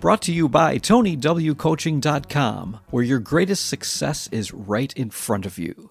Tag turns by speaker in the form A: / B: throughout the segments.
A: Brought to you by TonyWCoaching.com, where your greatest success is right in front of you.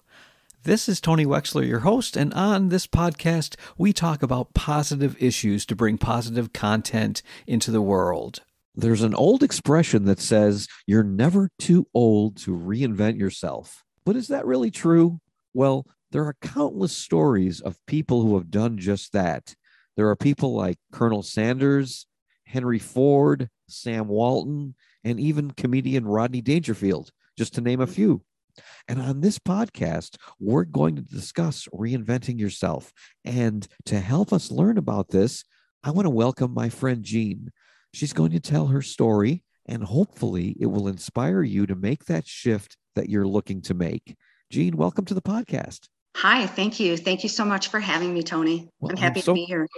A: This is Tony Wechsler, your host, and on this podcast, we talk about positive issues to bring positive content into the world. There's an old expression that says, You're never too old to reinvent yourself. But is that really true? Well, there are countless stories of people who have done just that. There are people like Colonel Sanders, Henry Ford, Sam Walton, and even comedian Rodney Dangerfield, just to name a few. And on this podcast, we're going to discuss reinventing yourself. And to help us learn about this, I want to welcome my friend Jean. She's going to tell her story, and hopefully, it will inspire you to make that shift that you're looking to make. Jean, welcome to the podcast.
B: Hi, thank you. Thank you so much for having me, Tony.
A: Well,
B: I'm happy
A: I'm so-
B: to be here.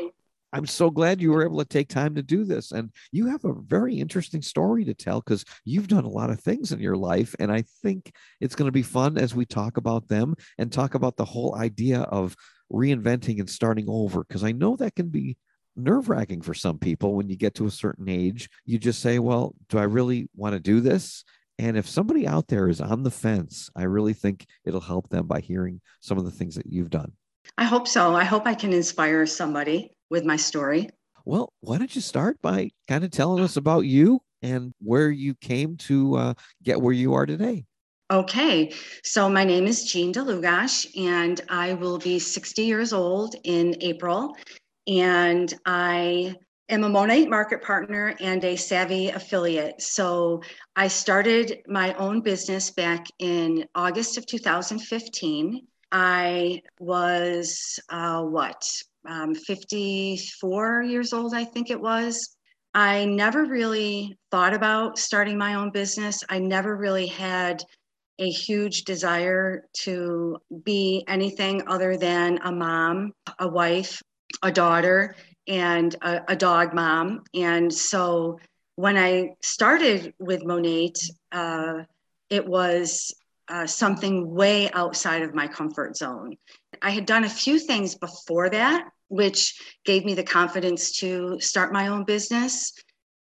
A: I'm so glad you were able to take time to do this. And you have a very interesting story to tell because you've done a lot of things in your life. And I think it's going to be fun as we talk about them and talk about the whole idea of reinventing and starting over. Because I know that can be nerve wracking for some people when you get to a certain age. You just say, well, do I really want to do this? And if somebody out there is on the fence, I really think it'll help them by hearing some of the things that you've done.
B: I hope so. I hope I can inspire somebody with my story.
A: Well, why don't you start by kind of telling us about you and where you came to uh, get where you are today?
B: Okay, so my name is Jean Dlugosh, and I will be 60 years old in April. And I am a Monat market partner and a Savvy affiliate. So I started my own business back in August of 2015. I was, uh, what, um, 54 years old, I think it was. I never really thought about starting my own business. I never really had a huge desire to be anything other than a mom, a wife, a daughter, and a, a dog mom. And so when I started with Monat, uh, it was uh, something way outside of my comfort zone. I had done a few things before that, which gave me the confidence to start my own business.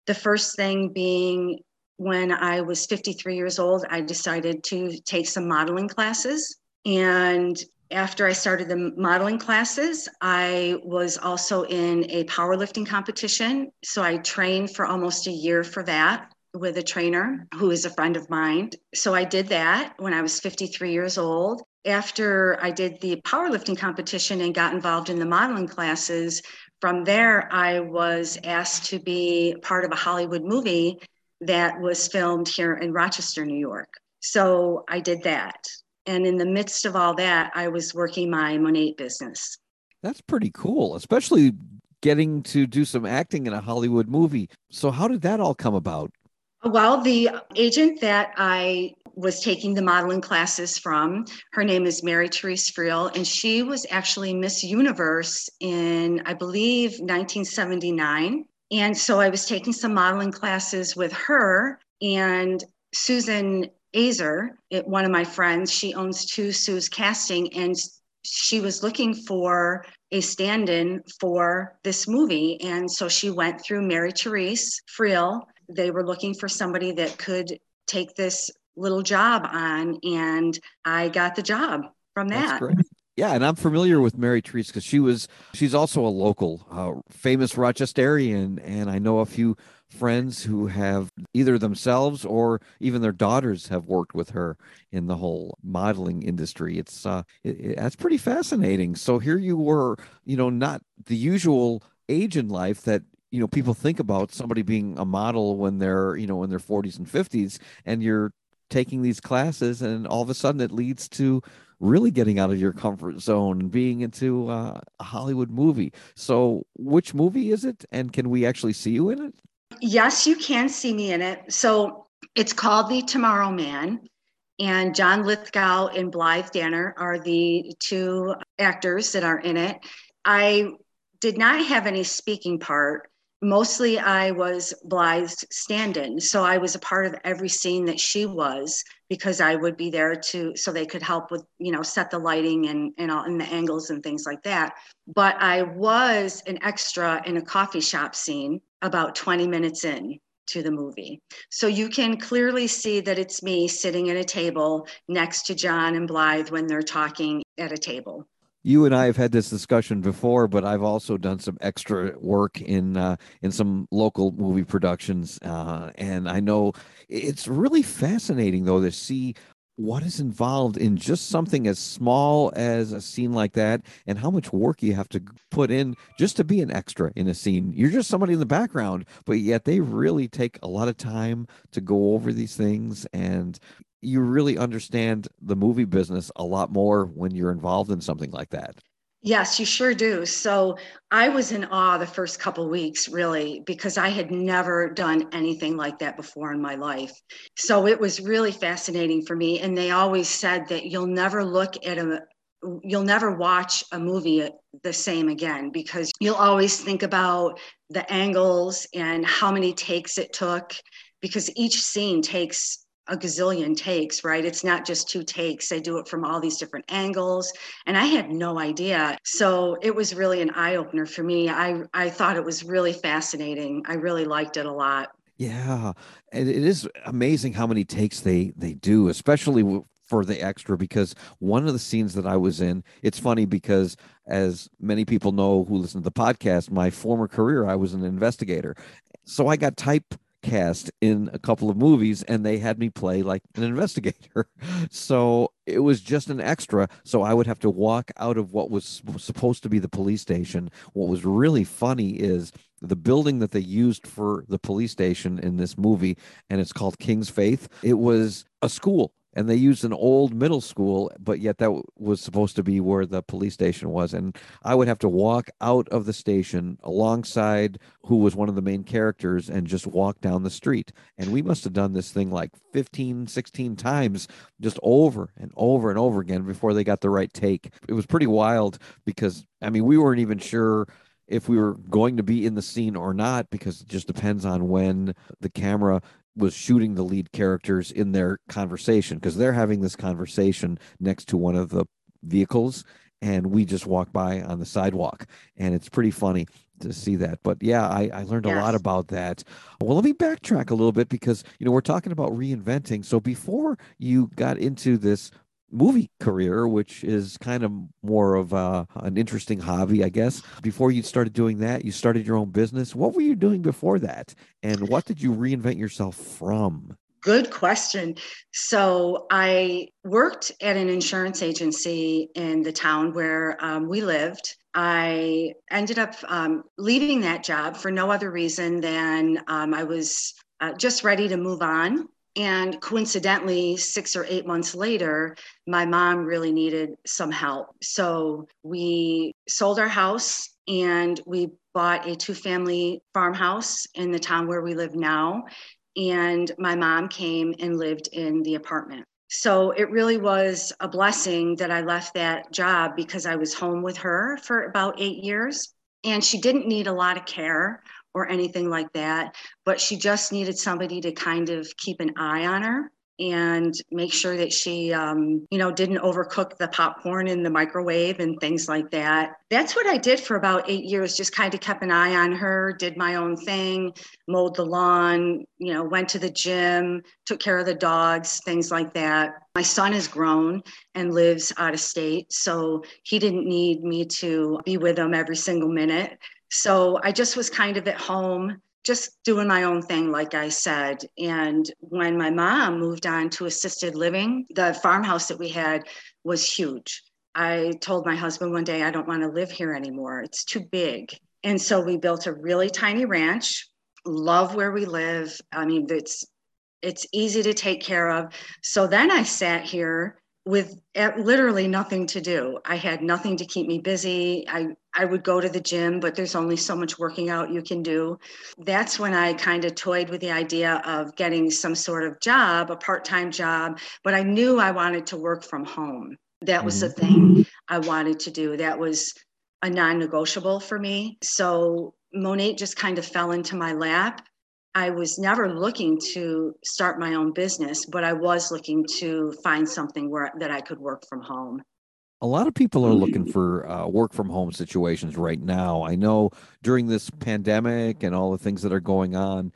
B: The first thing being when I was 53 years old, I decided to take some modeling classes. And after I started the modeling classes, I was also in a powerlifting competition. So I trained for almost a year for that with a trainer who is a friend of mine. So I did that when I was 53 years old. After I did the powerlifting competition and got involved in the modeling classes, from there I was asked to be part of a Hollywood movie that was filmed here in Rochester, New York. So I did that. And in the midst of all that, I was working my Monat business.
A: That's pretty cool, especially getting to do some acting in a Hollywood movie. So, how did that all come about?
B: Well, the agent that I was taking the modeling classes from, her name is Mary Therese Friel, and she was actually Miss Universe in, I believe, 1979. And so I was taking some modeling classes with her and Susan Azer, it, one of my friends, she owns two Sue's Casting, and she was looking for a stand in for this movie. And so she went through Mary Therese Friel. They were looking for somebody that could take this little job on, and I got the job from that.
A: Yeah, and I'm familiar with Mary Therese because she was she's also a local, uh, famous Rochesterian, and I know a few friends who have either themselves or even their daughters have worked with her in the whole modeling industry. It's uh, it, it, that's pretty fascinating. So here you were, you know, not the usual age in life that you know people think about somebody being a model when they're you know in their 40s and 50s, and you're taking these classes, and all of a sudden it leads to really getting out of your comfort zone and being into uh, a Hollywood movie. So, which movie is it, and can we actually see you in it?
B: Yes, you can see me in it. So it's called The Tomorrow Man. And John Lithgow and Blythe Danner are the two actors that are in it. I did not have any speaking part. Mostly I was Blythe's stand in. So I was a part of every scene that she was because I would be there to, so they could help with, you know, set the lighting and, and all and the angles and things like that. But I was an extra in a coffee shop scene about 20 minutes in to the movie. So you can clearly see that it's me sitting at a table next to John and Blythe when they're talking at a table.
A: You and I have had this discussion before, but I've also done some extra work in uh, in some local movie productions, uh, and I know it's really fascinating though to see what is involved in just something as small as a scene like that and how much work you have to put in just to be an extra in a scene. You're just somebody in the background but yet they really take a lot of time to go over these things and you really understand the movie business a lot more when you're involved in something like that
B: Yes, you sure do. So I was in awe the first couple weeks, really, because I had never done anything like that before in my life. So it was really fascinating for me. And they always said that you'll never look at a you'll never watch a movie the same again because you'll always think about the angles and how many takes it took because each scene takes a gazillion takes, right? It's not just two takes. They do it from all these different angles. And I had no idea. So it was really an eye opener for me. I, I thought it was really fascinating. I really liked it a lot.
A: Yeah. And it is amazing how many takes they, they do, especially for the extra because one of the scenes that I was in, it's funny because as many people know who listen to the podcast, my former career, I was an investigator. So I got type cast in a couple of movies and they had me play like an investigator. So it was just an extra. So i would have to walk out of what was supposed to be the police station. What was really funny is the building that they used for the police station in this movie and it's called king's faith. It was a school and they used an old middle school but yet that was supposed to be where the police station was. And i would have to walk out of the station alongside who was one of the main characters and just walk down the street. And we must have done this thing like 15 16 times just over and over and over again before they got the right take. It was pretty wild because i mean we weren't even sure if we were going to be in the scene or not because it just depends on when the camera was shooting the lead characters in their conversation because they're having this conversation next to one of the vehicles and we just walk by on the sidewalk and it's pretty funny to see that. But yeah i, I learned yes. a lot about that. Well let me backtrack a little bit because you know we're talking about reinventing. So before you got into this movie career, which is kind of more of a, an interesting hobby, I guess. Before you started doing that, you started your own business. What were you doing before that? And what did you reinvent yourself from?
B: Good question. So, I worked at an insurance agency in the town where um, we lived. I ended up um, leaving that job for no other reason than um, I was uh, just ready to move on and coincidentally, six or eight months later, my mom really needed some help. So we sold our house and we bought a two family farmhouse in the town where we live now. And my mom came and lived in the apartment. So it really was a blessing that I left that job because I was home with her for about eight years. And she didn't need a lot of care or anything like that, but she just needed somebody to kind of keep an eye on her and make sure that she um, you know didn't overcook the popcorn in the microwave and things like that. That's what i did for about eight years just kind of kept an eye on her did my own thing mowed the lawn you know went to the gym took care of the dogs things like that. My son is grown and lives out of state so he didn't need me to be with him every single minute so I just was kind of at home, just doing my own thing, like I said. And when my mom moved on to assisted living, the farmhouse that we had was huge. I told my husband one day, I don't want to live here anymore. It's too big. And so we built a really tiny ranch. Love where we live. I mean, it's it's easy to take care of. So then I sat here with literally nothing to do. I had nothing to keep me busy. I, I would go to the gym, but there's only so much working out you can do. That's when I kind of toyed with the idea of getting some sort of job, a part time job, but I knew I wanted to work from home. That was the
A: Mm-hmm.
B: thing I wanted to do. That was a non negotiable for me. So Monat just kind of fell into my lap. I was never looking to start my own business, but I was looking to find something where that I could work from home.
A: A lot of people are looking for uh, work from home situations right now. I know during this pandemic and all the things that are going on,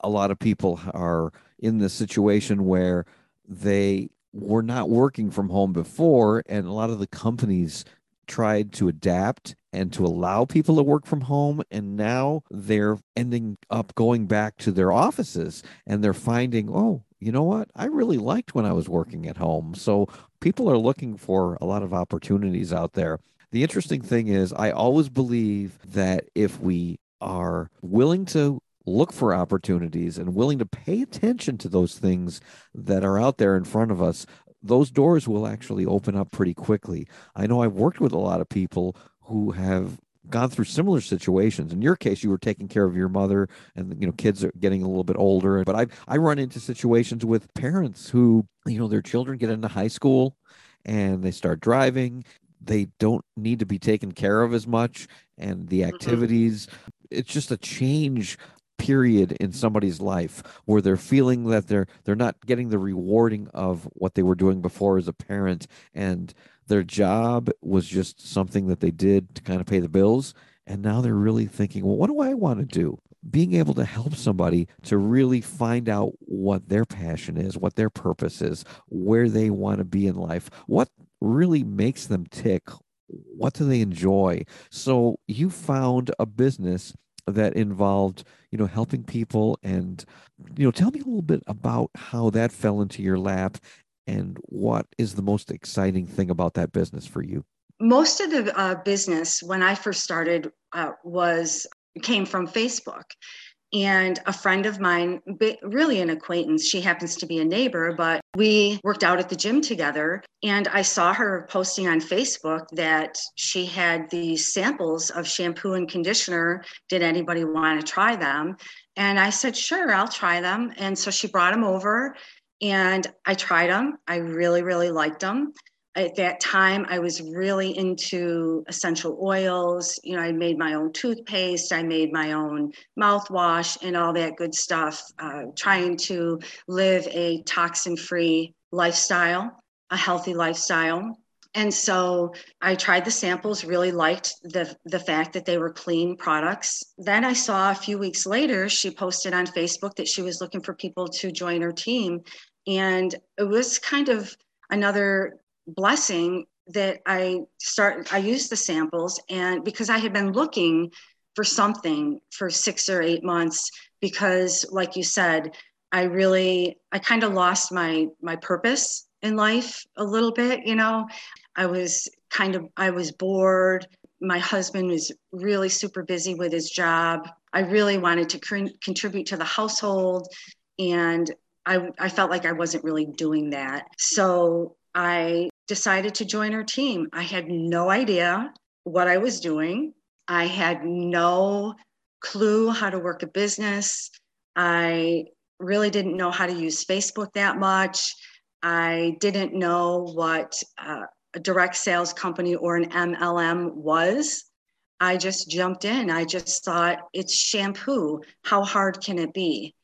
A: a lot of people are in this situation where they were not working from home before, and a lot of the companies tried to adapt and to allow people to work from home and now they're ending up going back to their offices and they're finding oh you know what? I really liked when i was working at home. So people are looking for a lot of opportunities out there. The interesting thing is i always believe that if we are willing to look for opportunities and willing to pay attention to those things that are out there in front of us those doors will actually open up pretty quickly. I know I've worked with a lot of people who have gone through similar situations. In your case, you were taking care of your mother, and you know kids are getting a little bit older. But I I run into situations with parents who you know their children get into high school, and they start driving. They don't need to be taken care of as much, and the activities. Mm-hmm. It's just a change period in somebody's life where they're feeling that they're they're not getting the rewarding of what they were doing before as a parent and their job was just something that they did to kind of pay the bills and now they're really thinking well what do i want to do? Being able to help somebody to really find out what their passion is what their purpose is where they want to be in life what really makes them tick what do they enjoy? So you found a business that involved you know helping people and you know tell me a little bit about how that fell into your lap and what is the most exciting thing about that business for you?
B: Most of the uh, business when i first started uh, was came from facebook. And a friend of mine really an acquaintance she happens to be a neighbor but we worked out at the gym together. And i saw her posting on facebook that she had these samples of shampoo and conditioner. Did anybody want to try them? And i said sure i'll try them. And so she brought them over and i tried them i really really liked them at that time i was really into essential oils. You know i made my own toothpaste. I made my own mouthwash and all that good stuff uh, trying to live a toxin free lifestyle a healthy lifestyle. And so i tried the samples really liked the the fact that they were clean products. Then i saw a few weeks later she posted on facebook that she was looking for people to join her team and it was kind of another blessing that I start I used the samples and because I had been looking for something for 6 or 8 months because like you said I really I kind of lost my my purpose in life a little bit you know? I was kind of I was bored. My husband was really super busy with his job. I really wanted to cr- contribute to the household and I, I felt like I wasn't really doing that. So I decided to join her team. I had no idea what I was doing. I had no clue how to work a business. I really didn't know how to use Facebook that much. I didn't know what uh, a direct sales company or an MLM was. I just jumped in. I just thought it's shampoo. How hard can it be?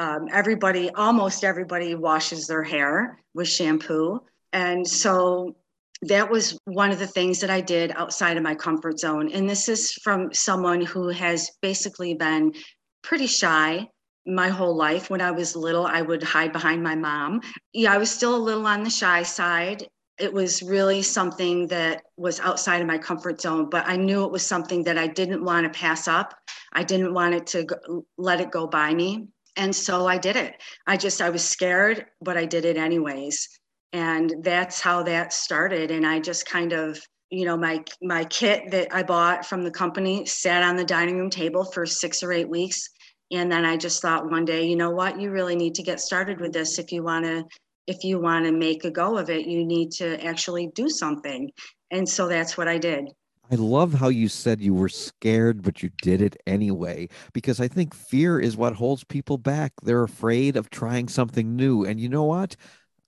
B: Um, everybody, almost everybody, washes their hair with shampoo. And so that was one of the things that I did outside of my comfort zone. And this is from someone who has basically been pretty shy my whole life. When I was little, I would hide behind my mom. Yeah, I was still a little on the shy side. It was really something that was outside of my comfort zone, but I knew it was something that I didn't want to pass up. I didn't want it to go, let it go by me. And so I did it. I just, I was scared, but I did it anyways and that's how that started and i just kind of you know my my kit that i bought from the company sat on the dining room table for six or eight weeks and then i just thought one day you know what you really need to get started with this if you want to if you want to make a go of it, you need to actually do something. And so that's what I did.
A: I love how you said you were scared, but you did it anyway, because I think fear is what holds people back. They're afraid of trying something new. And you know what?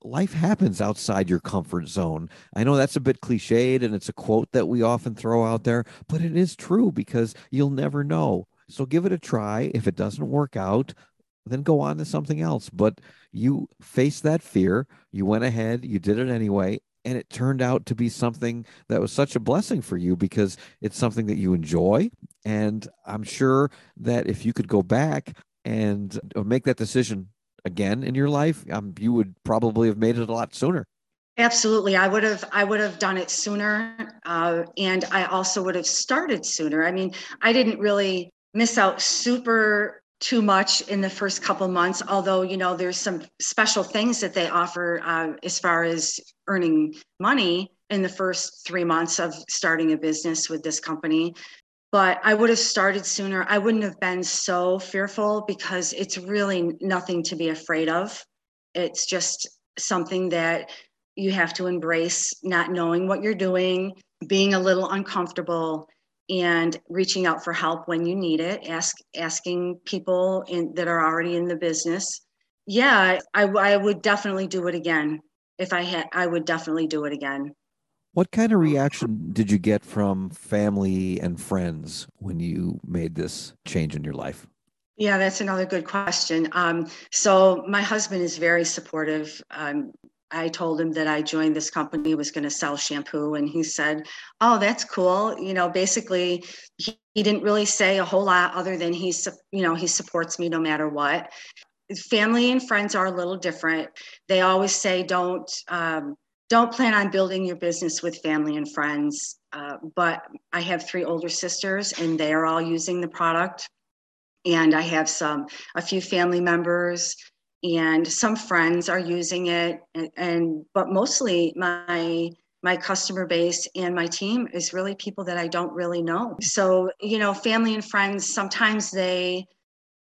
A: Life happens outside your comfort zone. I know that's a bit cliched and it's a quote that we often throw out there, but it is true because you'll never know. So give it a try. If it doesn't work out, then go on to something else. But you faced that fear, you went ahead, you did it anyway, and it turned out to be something that was such a blessing for you because it's something that you enjoy. And i'm sure that if you could go back and uh, make that decision again in your life um, you would probably have made it a lot sooner.
B: Absolutely. I would have i would have done it sooner uh, and i also would have started sooner. I mean i didn't really miss out super too much in the first couple months although you know there's some special things that they offer uh, as far as earning money in the first three months of starting a business with this company. But i would have started sooner. I wouldn't have been so fearful because it's really nothing to be afraid of. It's just something that you have to embrace not knowing what you're doing being a little uncomfortable and reaching out for help when you need it ask asking people in, that are already in the business yeah I, I would definitely do it again if i had i would definitely do it again
A: what kind of reaction did you get from family and friends when you made this change in your life
B: yeah, that's another good question. Um, so my husband is very supportive. Um, I told him that I joined this company was going to sell shampoo and he said, "Oh, that's cool." You know, basically he, he didn't really say a whole lot other than he's you know, he supports me no matter what. Family and friends are a little different. They always say don't um, don't plan on building your business with family and friends. Uh, but I have three older sisters and they are all using the product. And I have some a few family members and some friends are using it and, and, but mostly my my customer base and my team is really people that I don't really know. So, you know, family and friends sometimes they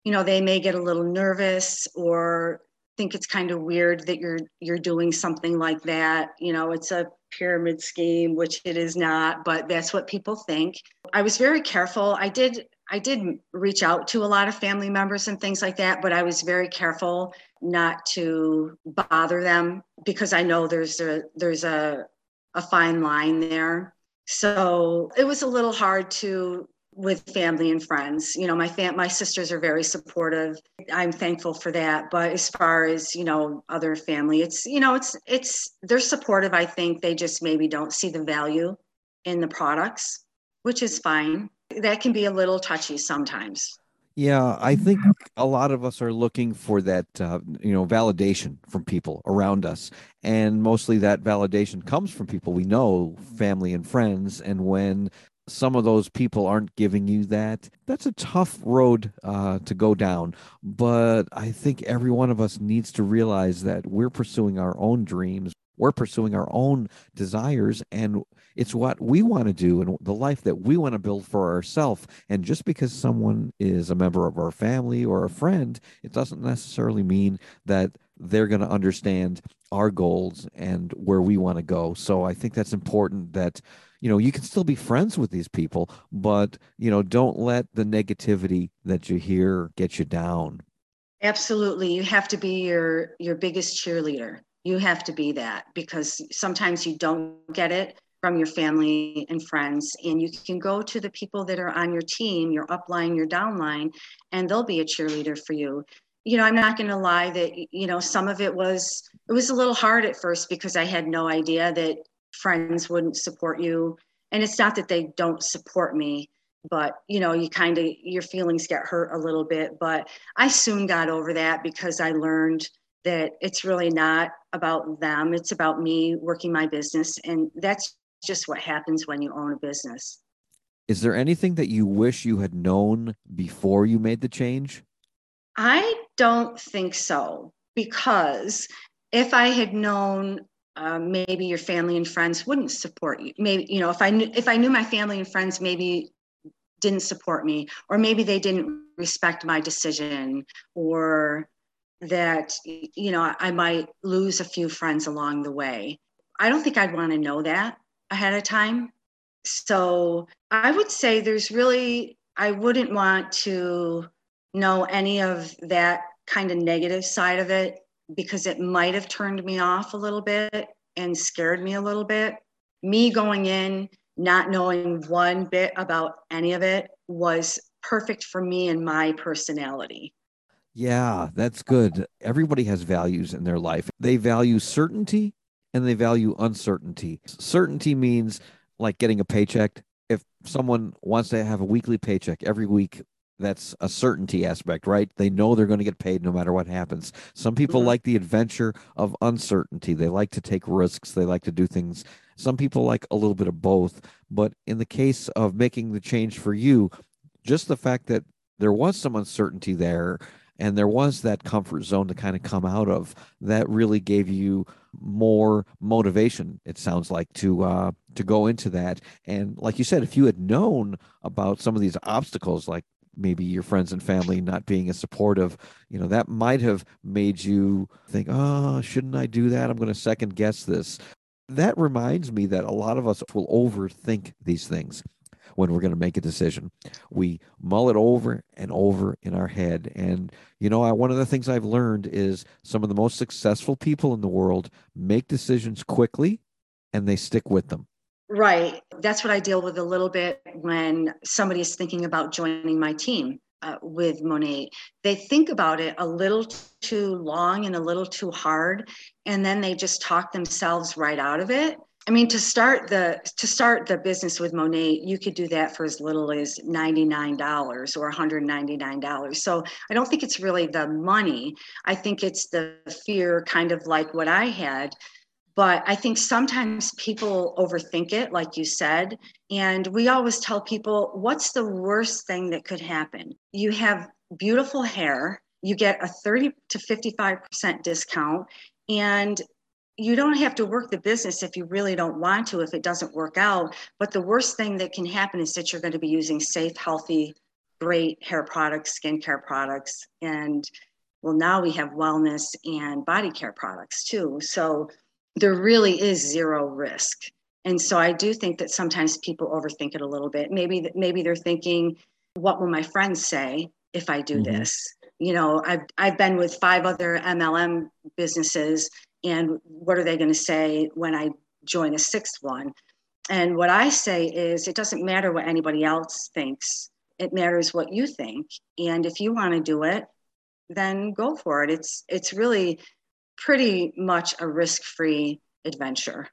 B: you know, they may get a little nervous or think it's kind of weird that you're you're doing something like that. You know, it's a pyramid scheme, which it is not, but that's what people think. I was very careful. I did I did reach out to a lot of family members and things like that, but I was very careful not to bother them because I know there's a there's a a fine line there. So it was a little hard to with family and friends. You know, my fam- my sisters are very supportive. I'm thankful for that. But as far as you know, other family, it's you know, it's it's they're supportive. I think they just maybe don't see the value in the products, which is fine that can be a little touchy sometimes.
A: Yeah, I think a lot of us are looking for that, uh, you know, validation from people around us, and mostly that validation comes from people we know, family and friends. And when some of those people aren't giving you that, that's a tough road uh, to go down. But I think every one of us needs to realize that we're pursuing our own dreams we're pursuing our own desires and it's what we want to do and the life that we want to build for ourselves and just because someone is a member of our family or a friend it doesn't necessarily mean that they're going to understand our goals and where we want to go. So i think that's important that you know you can still be friends with these people but you know don't let the negativity that you hear get you down.
B: Absolutely. You have to be your your biggest cheerleader you have to be that because sometimes you don't get it from your family and friends and you can go to the people that are on your team your upline your downline and they'll be a cheerleader for you. You know i'm not going to lie that you know some of it was it was a little hard at first because i had no idea that friends wouldn't support you. And it's not that they don't support me but you know you kind of your feelings get hurt a little bit. But i soon got over that because i learned that it's really not about them it's about me working my business and that's just what happens when you own a business.
A: Is there anything that you wish you had known before you made the change?
B: I don't think so because if i had known uh, maybe your family and friends wouldn't support you maybe you know if i knew if i knew my family and friends maybe didn't support me or maybe they didn't respect my decision or that you know I might lose a few friends along the way. I don't think I'd want to know that ahead of time. So I would say there's really I wouldn't want to know any of that kind of negative side of it because it might have turned me off a little bit and scared me a little bit. Me going in not knowing one bit about any of it was perfect for me and my personality.
A: Yeah, that's good. Everybody has values in their life. They value certainty and they value uncertainty. Certainty means like getting a paycheck. If someone wants to have a weekly paycheck every week, that's a certainty aspect, right? They know they're going to get paid no matter what happens. Some people mm-hmm. like the adventure of uncertainty. They like to take risks. They like to do things. Some people like a little bit of both. But in the case of making the change for you, just the fact that there was some uncertainty there and there was that comfort zone to kind of come out of that really gave you more motivation it sounds like to uh to go into that. And like you said if you had known about some of these obstacles like maybe your friends and family not being as supportive you know that might have made you think oh shouldn't i do that? I'm going to second guess this. That reminds me that a lot of us will overthink these things when we're going to make a decision. We mull it over and over in our head. And, you know, I, one of the things I've learned is some of the most successful people in the world make decisions quickly and they stick with them.
B: Right. That's what I deal with a little bit when somebody is thinking about joining my team. Uh, with Monat. They think about it a little too long and a little too hard, and then they just talk themselves right out of it. I mean, to start the to start the business with Monat, you could do that for as little as ninety nine dollars or one hundred ninety nine dollars. So I don't think it's really the money. I think it's the fear, kind of like what I had. But I think sometimes people overthink it, like you said. And we always tell people, what's the worst thing that could happen? You have beautiful hair, you get a 30 to 55% discount, and you don't have to work the business if you really don't want to if it doesn't work out. But the worst thing that can happen is that you're going to be using safe healthy great hair products skincare products and well now we have wellness and body care products too. So there really is zero risk. And so i do think that sometimes people overthink it a little bit. Maybe maybe they're thinking what will my friends say if i do mm-hmm. this? You know i've i've been with five other mlm businesses and what are they going to say when I join a sixth one? And what I say is, it doesn't matter what anybody else thinks. It matters what you think. And if you want to do it, then go for it. It's it's really pretty much a risk-free adventure.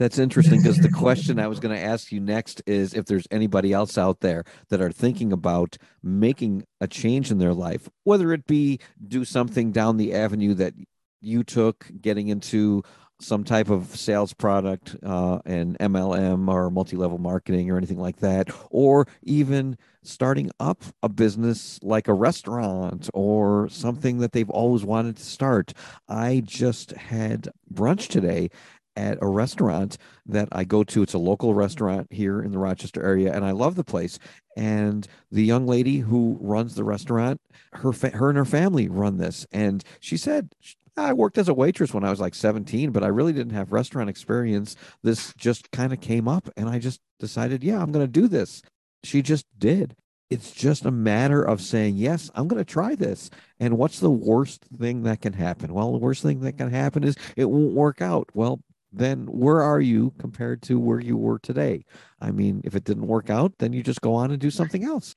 A: That's interesting because the question I was going to ask you next is if there's anybody else out there that are thinking about making a change in their life, whether it be do something down the avenue that you took getting into some type of sales product uh, and MLM or multi level marketing or anything like that, or even starting up a business like a restaurant or something that they've always wanted to start. I just had brunch today at a restaurant that I go to. It's a local restaurant here in the Rochester area, and I love the place. And the young lady who runs the restaurant, her fa- her and her family run this, and she said I worked as a waitress when I was like 17, but I really didn't have restaurant experience. This just kind of came up and I just decided, yeah, I'm going to do this. She just did. It's just a matter of saying, yes, I'm going to try this. And what's the worst thing that can happen? Well, the worst thing that can happen is it won't work out. Well, then where are you compared to where you were today? I mean, if it didn't work out, then you just go on and do something else.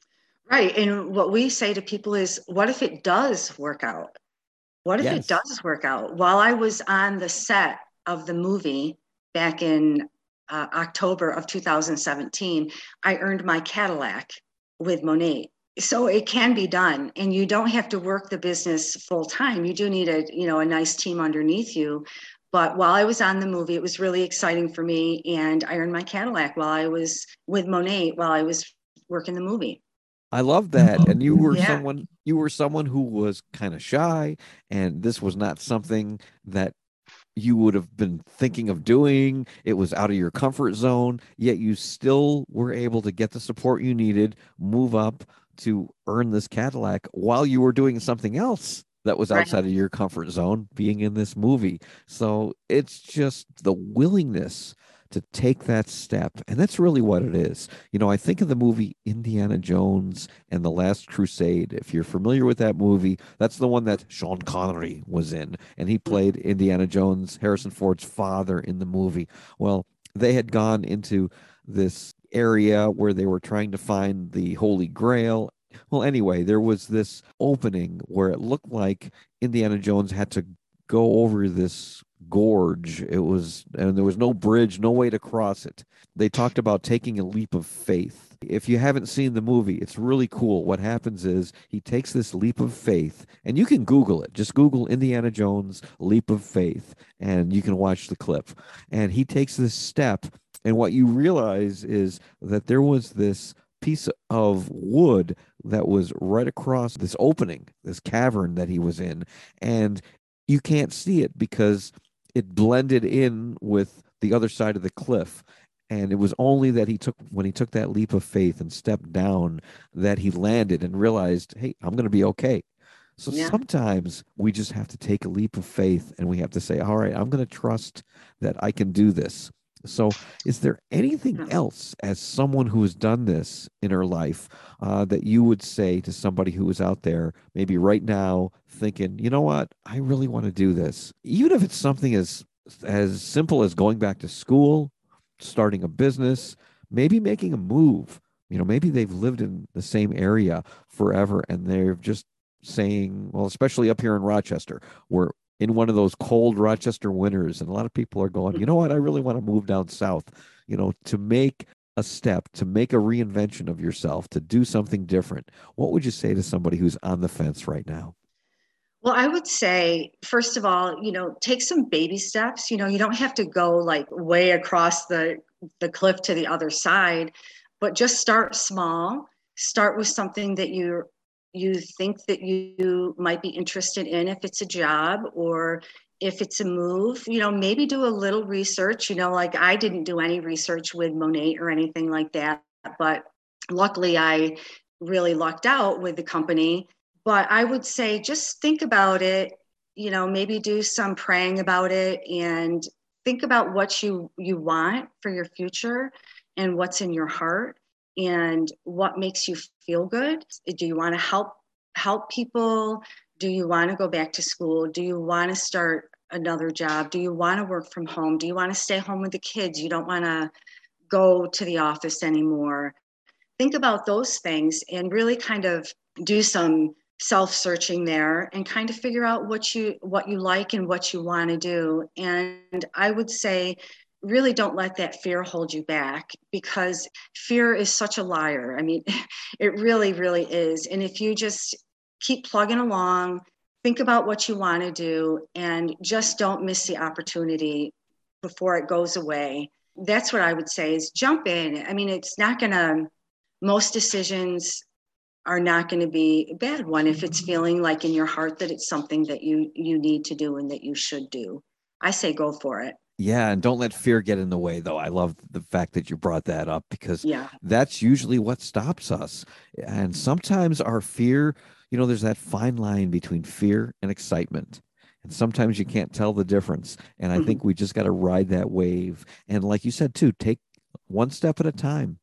B: Right. And what we say to people is, what if it does work out? What if yes. it does work out? While I was on the set of the movie back in uh, October of 2017, I earned my Cadillac with Monat. So it can be done, and you don't have to work the business full time. You do need a you know a nice team underneath you. But while I was on the movie, it was really exciting for me, and I earned my Cadillac while I was with Monat while I was working the movie.
A: I love mm-hmm. that. And you were yeah. someone you were someone who was kind of shy and this was not something that you would have been thinking of doing. It was out of your comfort zone, yet you still were able to get the support you needed, move up to earn this Cadillac while you were doing something else that was
B: Right.
A: outside of your comfort zone being in this movie. So it's just the willingness to take that step. And that's really what it is. You know, I think of the movie Indiana Jones and the Last Crusade. If you're familiar with that movie, that's the one that Sean Connery was in. And he hmm. played Indiana Jones, Harrison Ford's father in the movie. Well, they had gone into this area where they were trying to find the Holy Grail. Well, anyway, there was this opening where it looked like Indiana Jones had to go over this gorge. It was, and there was no bridge, no way to cross it. They talked about taking a leap of faith. If you haven't seen the movie, it's really cool. What happens is he takes this leap of faith, and you can Google it. Just Google Indiana Jones leap of faith, and you can watch the clip. And he takes this step, and what you realize is that there was this piece of wood that was right across this opening, this cavern that he was in. And you can't see it because it blended in with the other side of the cliff. And it was only that he took, when he took that leap of faith and stepped down, that he landed and realized, hey, I'm going to be okay. So
B: Yeah.
A: sometimes we just have to take a leap of faith and we have to say, all right, I'm going to trust that I can do this. So, is there anything else as someone who has done this in her life uh, that you would say to somebody who is out there, maybe right now, thinking, you know what, I really want to do this, even if it's something as as simple as going back to school, starting a business, maybe making a move. You know, maybe they've lived in the same area forever, and they're just saying, well, especially up here in Rochester, we're in one of those cold Rochester winters, and a lot of people are going, you know what, I really want to move down south. You know, to make a step, to make a reinvention of yourself, to do something different. What would you say to somebody who's on the fence right now?
B: Well, I would say, first of all, you know, take some baby steps. You know, you don't have to go like way across the, the cliff to the other side, but just start small. Start with something that you you think that you might be interested in if it's a job or if it's a move, you know, maybe do a little research. You know, like I didn't do any research with Monat or anything like that, but luckily I really lucked out with the company but I would say just think about it, you know, maybe do some praying about it and think about what you you want for your future and what's in your heart and what makes you feel good. Do you want to help help people? Do you want to go back to school? Do you want to start another job? Do you want to work from home? Do you want to stay home with the kids? You don't want to go to the office anymore. Think about those things and really kind of do some self-searching there and kind of figure out what you what you like and what you want to do and i would say really don't let that fear hold you back because fear is such a liar. I mean it really really is. And if you just keep plugging along think about what you want to do and just don't miss the opportunity before it goes away. That's what i would say is jump in. I mean it's not going to most decisions are not going to be a bad one if it's feeling like in your heart that it's something that you you need to do and that you should do. I say go for it
A: Yeah, and don't let fear get in the way, though. I love the fact that you brought that up because
B: yeah
A: that's usually what stops us. And sometimes our fear, you know, there's that fine line between fear and excitement. And sometimes you can't tell the difference. And I think mm-hmm. we just got to ride that wave. And like you said too, take one step at a time.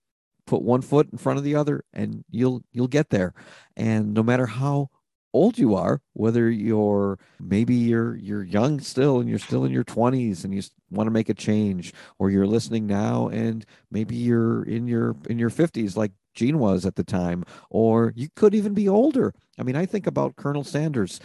A: Put one foot in front of the other and you'll you'll get there. And no matter how old you are, whether you're maybe you're you're young still and you're still in your 20s and you want to make a change or you're listening now and maybe you're in your in your 50s like Jean was at the time or you could even be older. I mean, I think about Colonel Sanders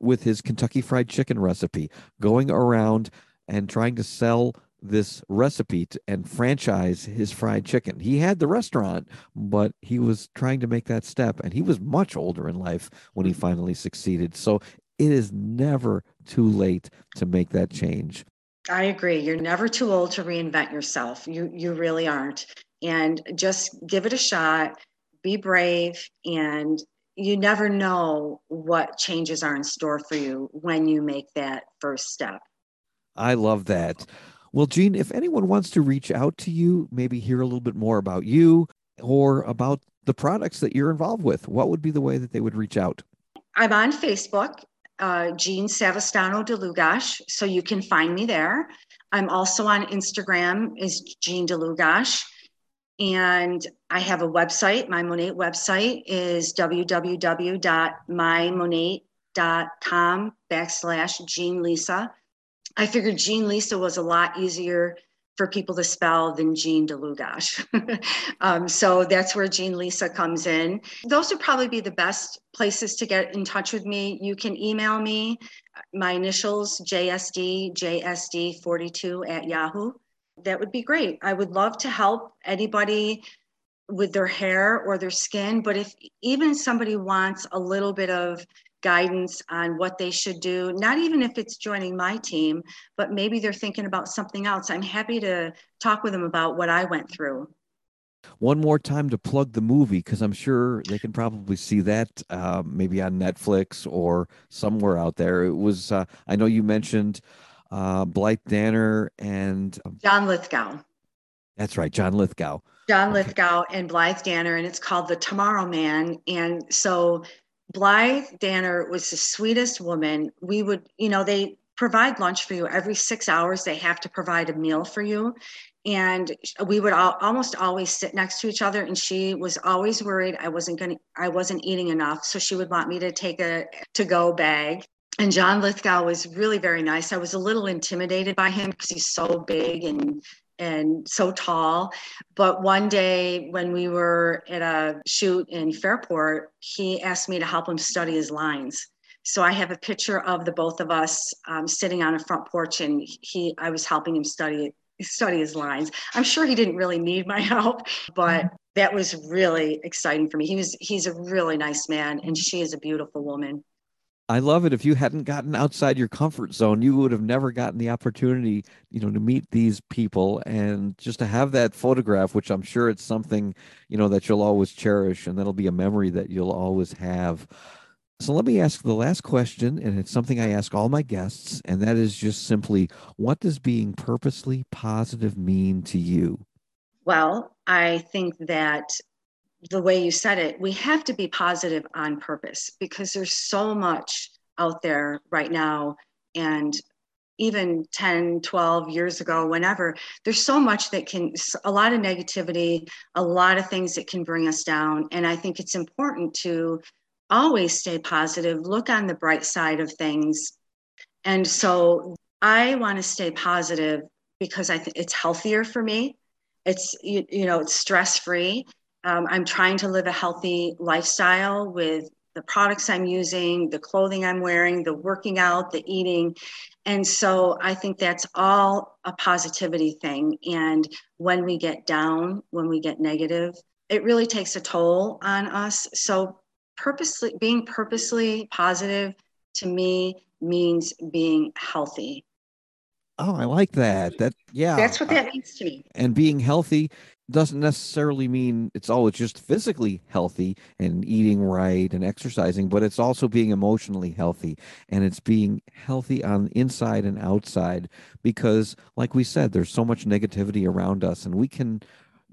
A: with his Kentucky fried chicken recipe going around and trying to sell this recipe to, and franchise his fried chicken. He had the restaurant, but he was trying to make that step and he was much older in life when he finally succeeded. So it is never too late to make that change.
B: i agree you're never too old to reinvent yourself you you really aren't and just give it a shot be brave and you never know what changes are in store for you when you make that first step
A: I love that. Well, Jean, if anyone wants to reach out to you, maybe hear a little bit more about you or about the products that you're involved with, what would be the way that they would reach out?
B: I'm on Facebook, uh, Jean Savastano Dlugosh, so you can find me there. I'm also on Instagram is Jean Dlugosh. And I have a website. My Monat website is www.mymonat.com backslash Jean Lisa. I figured Jean Lisa was a lot easier for people to spell than Jean Dlugosh. um, so that's where Jean Lisa comes in. Those would probably be the best places to get in touch with me. You can email me, my initials, JSD, JSD42 at Yahoo. That would be great. I would love to help anybody with their hair or their skin, but if even somebody wants a little bit of guidance on what they should do, not even if it's joining my team, but maybe they're thinking about something else. I'm happy to talk with them about what I went through.
A: One more time to plug the movie because I'm sure they can probably see that uh, maybe on Netflix or somewhere out there. It was, uh, I know you mentioned uh, Blythe Danner and
B: um, John Lithgow.
A: That's right, John Lithgow.
B: John Lithgow and Blythe Danner, and it's called The Tomorrow Man. And so Blythe Danner was the sweetest woman. We would, you know, they provide lunch for you every six hours. They have to provide a meal for you. And we would all, almost always sit next to each other. And she was always worried I wasn't going to, I wasn't eating enough. So she would want me to take a to go bag. And John Lithgow was really very nice. I was a little intimidated by him because he's so big and and so tall. But one day when we were at a shoot in Fairport, he asked me to help him study his lines. So I have a picture of the both of us um, sitting on a front porch, and he I was helping him study study his lines. I'm sure he didn't really need my help, but that was really exciting for me. He was he's a really nice man, and she is a beautiful woman.
A: I love it. If you hadn't gotten outside your comfort zone, you would have never gotten the opportunity, you know, to meet these people and just to have that photograph, which I'm sure it's something, you know, that you'll always cherish and that'll be a memory that you'll always have. So let me ask the last question, and it's something I ask all my guests, and that is just simply what does being purposely positive mean to you?
B: Well, I think that the way you said it, we have to be positive on purpose because there's so much out there right now. And even 10, 12 years ago, whenever, there's so much that can, a lot of negativity, a lot of things that can bring us down. And I think it's important to always stay positive, look on the bright side of things. And so I want to stay positive because I think it's healthier for me. It's, you, you know, it's stress free um, I'm trying to live a healthy lifestyle with the products I'm using, the clothing I'm wearing, the working out, the eating. And so I think that's all a positivity thing. And when we get down, when we get negative, it really takes a toll on us. So purposely being purposely positive to me means being healthy.
A: Oh, I like that. That yeah.
B: That's what that uh, means to me.
A: And being healthy doesn't necessarily mean it's always just physically healthy and eating right and exercising, but it's also being emotionally healthy and it's being healthy on inside and outside because like we said there's so much negativity around us and we can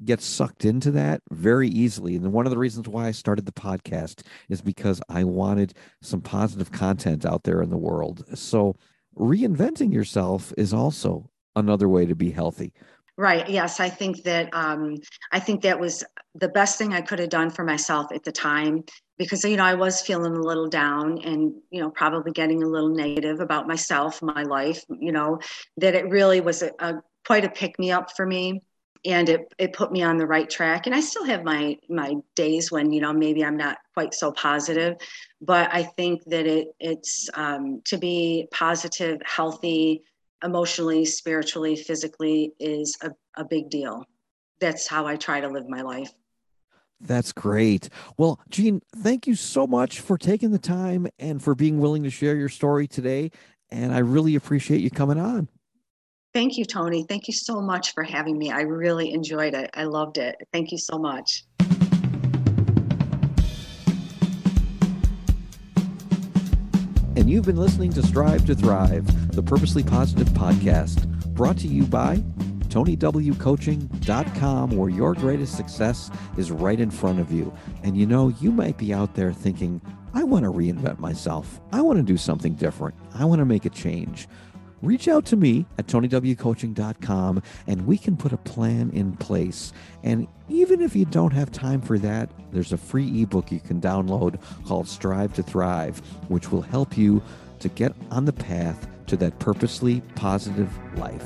A: get sucked into that very easily. And one of the reasons why I started the podcast is because I wanted some positive content out there in the world. So reinventing yourself is also another way to be healthy.
B: Right. Yes, I think that um, I think that was the best thing I could have done for myself at the time because you know I was feeling a little down and you know probably getting a little negative about myself, my life. You know that it really was a, a quite a pick me up for me, and it it put me on the right track. And I still have my my days when you know maybe I'm not quite so positive, but I think that it it's um, to be positive, healthy emotionally, spiritually, physically is a, a big deal. That's how I try to live my life.
A: That's great. Well, Jean, thank you so much for taking the time and for being willing to share your story today. And I really appreciate you coming on.
B: Thank you, Tony. Thank you so much for having me. I really enjoyed it. I loved it. Thank you so much.
A: And you've been listening to Strive to Thrive, the Purposely Positive podcast, brought to you by TonyWCoaching.com, where your greatest success is right in front of you. And you know, you might be out there thinking, I want to reinvent myself. I want to do something different. I want to make a change. Reach out to me at tonywcoaching.com and we can put a plan in place. And even if you don't have time for that, there's a free ebook you can download called Strive to Thrive, which will help you to get on the path to that purposely positive life.